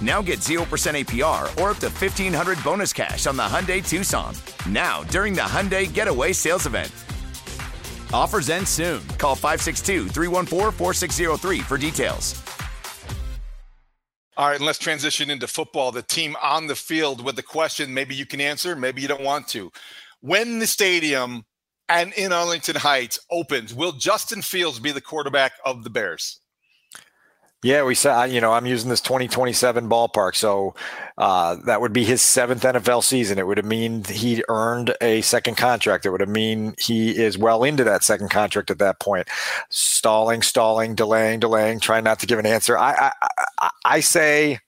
Now get 0% APR or up to 1500 bonus cash on the Hyundai Tucson. Now, during the Hyundai Getaway Sales Event. Offers end soon. Call 562 314 4603 for details. All right, and let's transition into football. The team on the field with the question maybe you can answer, maybe you don't want to. When the stadium and in Arlington Heights opens, will Justin Fields be the quarterback of the Bears? Yeah, we saw. You know, I'm using this 2027 ballpark, so uh, that would be his seventh NFL season. It would have mean he earned a second contract. It would have mean he is well into that second contract at that point. Stalling, stalling, delaying, delaying, trying not to give an answer. I, I, I, I say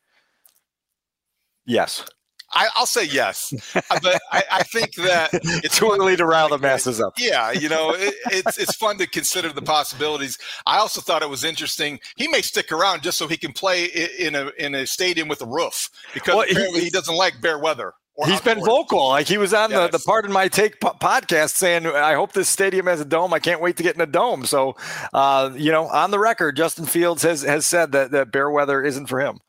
yes. I, will say yes, uh, but I, I, think that it's too early to rile the masses up. Yeah, you know, it, it's it's fun to consider the possibilities. I also thought it was interesting. He may stick around just so he can play in a in a stadium with a roof because well, apparently he, he doesn't like Bear weather. He's outdoors. been vocal. Like he was on yes. the, the Pardon My Take po- podcast saying, I hope this stadium has a dome. I can't wait to get in a dome. So, uh, you know, on the record, Justin Fields has, has said that, that Bear weather isn't for him.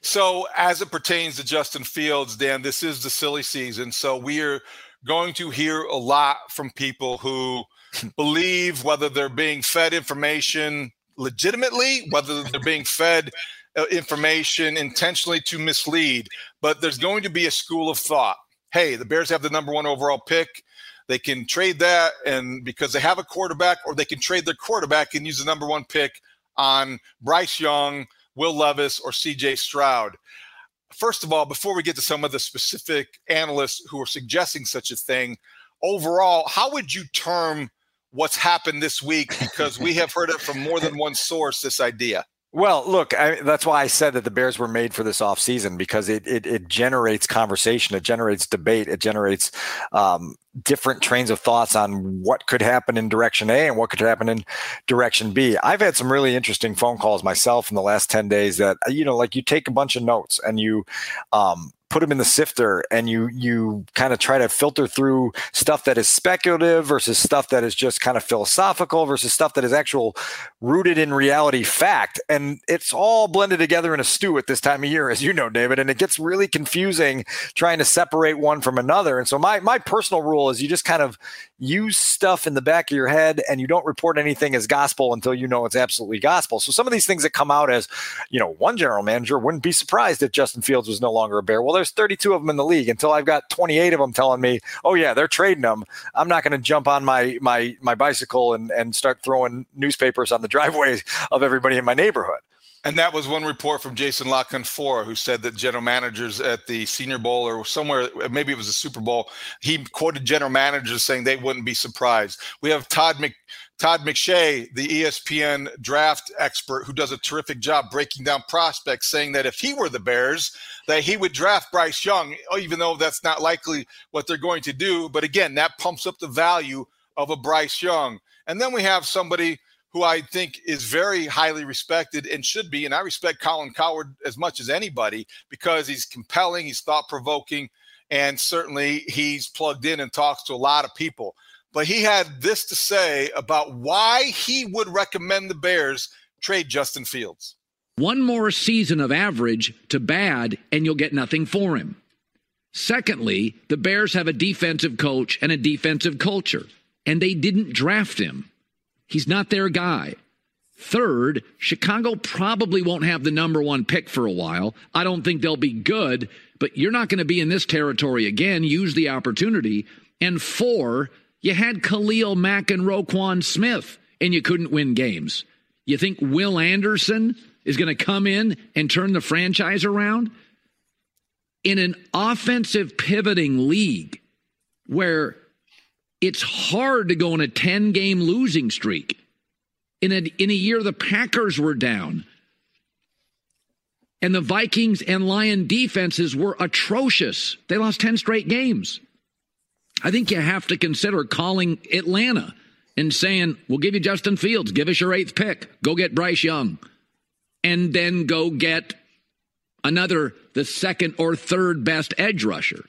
So, as it pertains to Justin Fields, Dan, this is the silly season. So, we are going to hear a lot from people who believe whether they're being fed information legitimately, whether they're being fed uh, information intentionally to mislead. But there's going to be a school of thought. Hey, the Bears have the number one overall pick. They can trade that, and because they have a quarterback, or they can trade their quarterback and use the number one pick on Bryce Young Will Levis, or CJ Stroud. First of all, before we get to some of the specific analysts who are suggesting such a thing, overall, how would you term what's happened this week? Because we have heard it from more than one source, this idea. Well, look, I, that's why I said that the Bears were made for this offseason because it, it, it generates conversation, it generates debate, it generates um, different trains of thoughts on what could happen in direction A and what could happen in direction B. I've had some really interesting phone calls myself in the last 10 days that, you know, like you take a bunch of notes and you um, put them in the sifter and you you kind of try to filter through stuff that is speculative versus stuff that is just kind of philosophical versus stuff that is actual rooted in reality fact. And it's all blended together in a stew at this time of year as you know David and it gets really confusing trying to separate one from another. And so my my personal rule is you just kind of use stuff in the back of your head and you don't report anything as gospel until you know it's absolutely gospel. So some of these things that come out as you know one general manager wouldn't be surprised if Justin Fields was no longer a bear. Well there's 32 of them in the league. Until I've got 28 of them telling me, "Oh yeah, they're trading them," I'm not going to jump on my my my bicycle and and start throwing newspapers on the driveways of everybody in my neighborhood. And that was one report from Jason La Canfora, who said that general managers at the Senior Bowl or somewhere, maybe it was a Super Bowl, he quoted general managers saying they wouldn't be surprised. We have Todd Mc, Todd McShay, the ESPN draft expert, who does a terrific job breaking down prospects, saying that if he were the Bears, that he would draft Bryce Young, even though that's not likely what they're going to do. But again, that pumps up the value of a Bryce Young. And then we have somebody who I think is very highly respected and should be. And I respect Colin Cowherd as much as anybody because he's compelling, he's thought provoking, and certainly he's plugged in and talks to a lot of people but he had this to say about why he would recommend the Bears trade Justin Fields. One more season of average to bad, and you'll get nothing for him. Secondly, the Bears have a defensive coach and a defensive culture, and they didn't draft him. He's not their guy. Third, Chicago probably won't have the number one pick for a while. I don't think they'll be good, but you're not going to be in this territory again. Use the opportunity. And four, you had Khalil Mack and Roquan Smith, and you couldn't win games. You think Will Anderson is going to come in and turn the franchise around? In an offensive pivoting league where it's hard to go on a 10 game losing streak in a, in a year the Packers were down. And the Vikings and Lion defenses were atrocious. They lost 10 straight games. I think you have to consider calling Atlanta and saying, We'll give you Justin Fields, give us your eighth pick, go get Bryce Young, and then go get another, the second or third best edge rusher.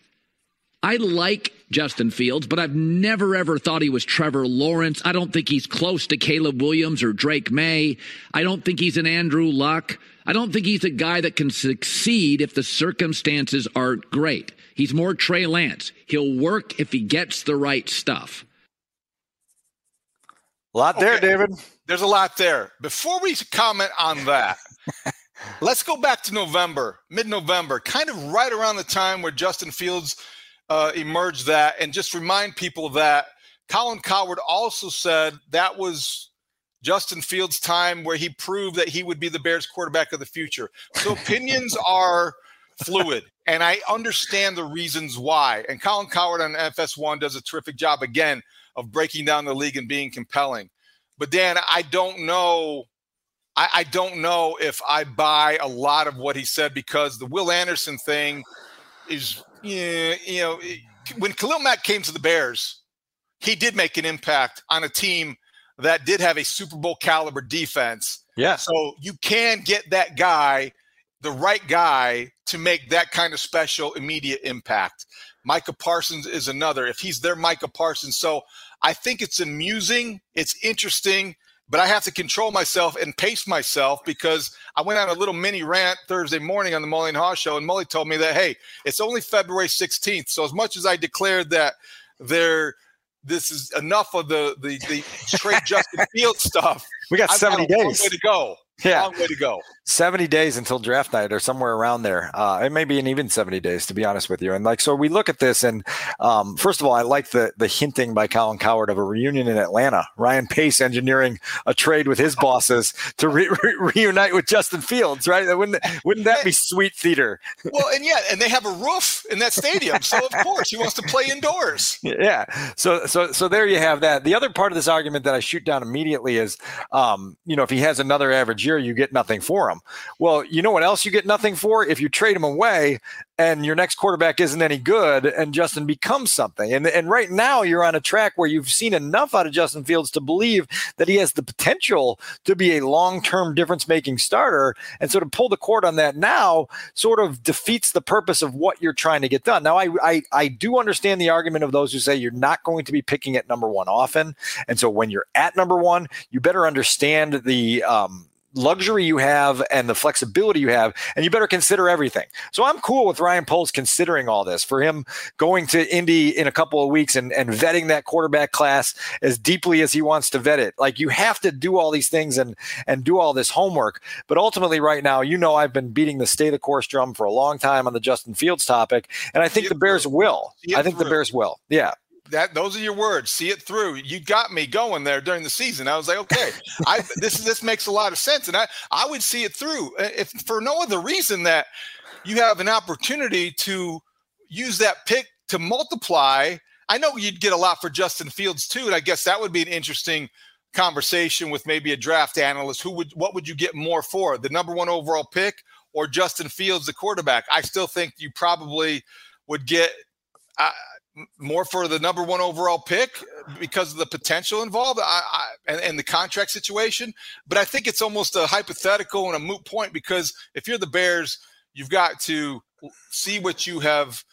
I like Justin Fields, but I've never ever thought he was Trevor Lawrence. I don't think he's close to Caleb Williams or Drake Maye. I don't think he's an Andrew Luck. I don't think he's a guy that can succeed if the circumstances aren't great. He's more Trey Lance. He'll work if he gets the right stuff. A lot there, okay. David. There's a lot there. Before we comment on that, let's go back to November, mid November, kind of right around the time where Justin Fields uh, emerged that, and just remind people that Colin Cowherd also said that was Justin Fields' time where he proved that he would be the Bears quarterback of the future. So opinions are fluid, and I understand the reasons why. And Colin Cowherd on FS1 does a terrific job again of breaking down the league and being compelling. But Dan, I don't know. I, I don't know if I buy a lot of what he said because the Will Anderson thing is yeah, you know, when Khalil Mack came to the Bears, he did make an impact on a team that did have a Super Bowl caliber defense. Yeah. So you can get that guy, the right guy, to make that kind of special immediate impact. Micah Parsons is another. If he's their Micah Parsons, so I think it's amusing, it's interesting but I have to control myself and pace myself because I went on a little mini rant Thursday morning on the Mully and Haugh show, and Mully told me that hey, it's only February 16th. So as much as I declared that there this is enough of the the, the trade Justin Field stuff, we got 70 got days. to go. Yeah. Long way to go. 70 days until draft night or somewhere around there. Uh, it may be an even 70 days, to be honest with you. And like, so we look at this and um, first of all, I like the, the hinting by Colin Cowherd of a reunion in Atlanta. Ryan Pace engineering a trade with his bosses to re- re- reunite with Justin Fields, right? Wouldn't, wouldn't that be sweet theater? well, and yeah, and they have a roof in that stadium. So of course he wants to play indoors. Yeah. So, so, so there you have that. The other part of this argument that I shoot down immediately is, um, you know, if he has another average year, you get nothing for him. Well, you know what else you get nothing for? If you trade him away and your next quarterback isn't any good and Justin becomes something. And, and right now you're on a track where you've seen enough out of Justin Fields to believe that he has the potential to be a long-term difference-making starter. And so to pull the cord on that now sort of defeats the purpose of what you're trying to get done. Now, I, I, I do understand the argument of those who say you're not going to be picking at number one often. And so when you're at number one, you better understand the, um, luxury you have and the flexibility you have, and you better consider everything. So I'm cool with Ryan Poles considering all this for him going to Indy in a couple of weeks and, and vetting that quarterback class as deeply as he wants to vet it. Like you have to do all these things and and do all this homework. But ultimately, right now, you know I've been beating the stay the course drum for a long time on the Justin Fields topic, and I think the Bears will. I think the Bears will. Yeah that those are your words. See it through. You got me going there during the season. I was like, okay, I this this makes a lot of sense, and I I would see it through if for no other reason that you have an opportunity to use that pick to multiply. I know you'd get a lot for Justin Fields too, and I guess that would be an interesting conversation with maybe a draft analyst. Who would what would you get more for the number one overall pick or Justin Fields, the quarterback? I still think you probably would get. Uh, more for the number one overall pick because of the potential involved I, I, and, and, the contract situation. But I think it's almost a hypothetical and a moot point because if you're the Bears, you've got to see what you have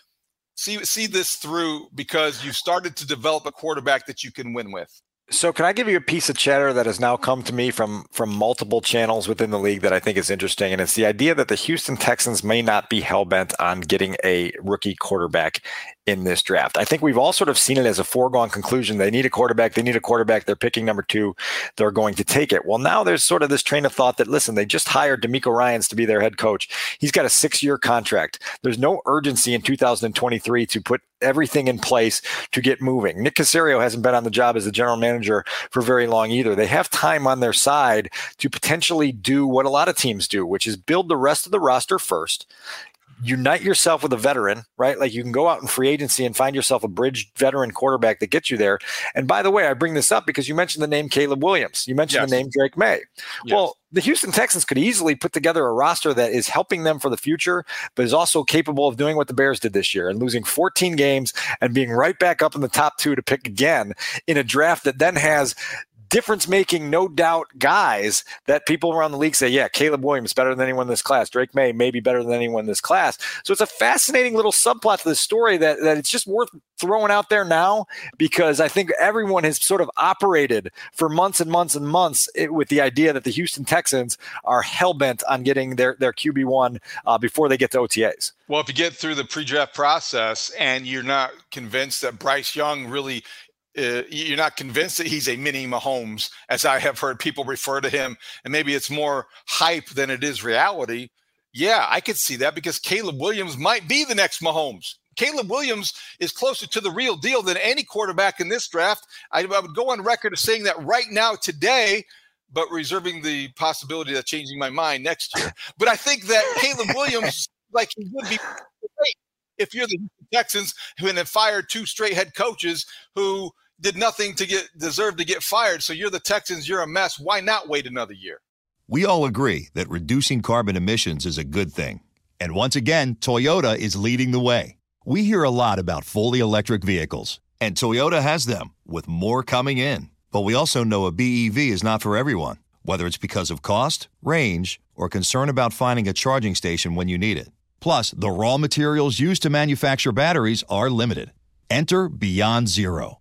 see see this through because you've started to develop a quarterback that you can win with. So can I give you a piece of chatter that has now come to me from from multiple channels within the league that I think is interesting, and it's the idea that the Houston Texans may not be hell bent on getting a rookie quarterback in this draft. I think we've all sort of seen it as a foregone conclusion. They need a quarterback. They need a quarterback. They're picking number two. They're going to take it. Well, now there's sort of this train of thought that listen, they just hired DeMeco Ryans to be their head coach. He's got a six year contract. There's no urgency in 2023 to put everything in place to get moving. Nick Caserio hasn't been on the job as the general manager for very long either. They have time on their side to potentially do what a lot of teams do, which is build the rest of the roster first, unite yourself with a veteran, right? Like you can go out in free agency and find yourself a bridge veteran quarterback that gets you there. And by the way, I bring this up because you mentioned the name Caleb Williams. You mentioned yes. the name Drake Maye. Yes. Well, the Houston Texans could easily put together a roster that is helping them for the future, but is also capable of doing what the Bears did this year and losing 14 games and being right back up in the top two to pick again in a draft that then has difference making, no doubt guys that people around the league say, yeah, Caleb Williams better than anyone in this class. Drake Maye maybe better than anyone in this class. So it's a fascinating little subplot to the story that, that it's just worth throwing out there now because I think everyone has sort of operated for months and months and months with the idea that the Houston Texans are hell bent on getting their, their QB1 uh, before they get to OTAs. Well, if you get through the pre draft process and you're not convinced that Bryce Young really uh, you're not convinced that he's a mini Mahomes, as I have heard people refer to him, and maybe it's more hype than it is reality. Yeah, I could see that because Caleb Williams might be the next Mahomes. Caleb Williams is closer to the real deal than any quarterback in this draft. I, I would go on record as saying that right now, today, but reserving the possibility of changing my mind next year. But I think that Caleb Williams, like he would be great if you're the Texans who have fired two straight head coaches who did nothing to get deserve to get fired. So you're the Texans, you're a mess. Why not wait another year? We all agree that reducing carbon emissions is a good thing. And once again, Toyota is leading the way. We hear a lot about fully electric vehicles, and Toyota has them, with more coming in. But we also know a BEV is not for everyone, whether it's because of cost, range, or concern about finding a charging station when you need it. Plus, the raw materials used to manufacture batteries are limited. Enter Beyond Zero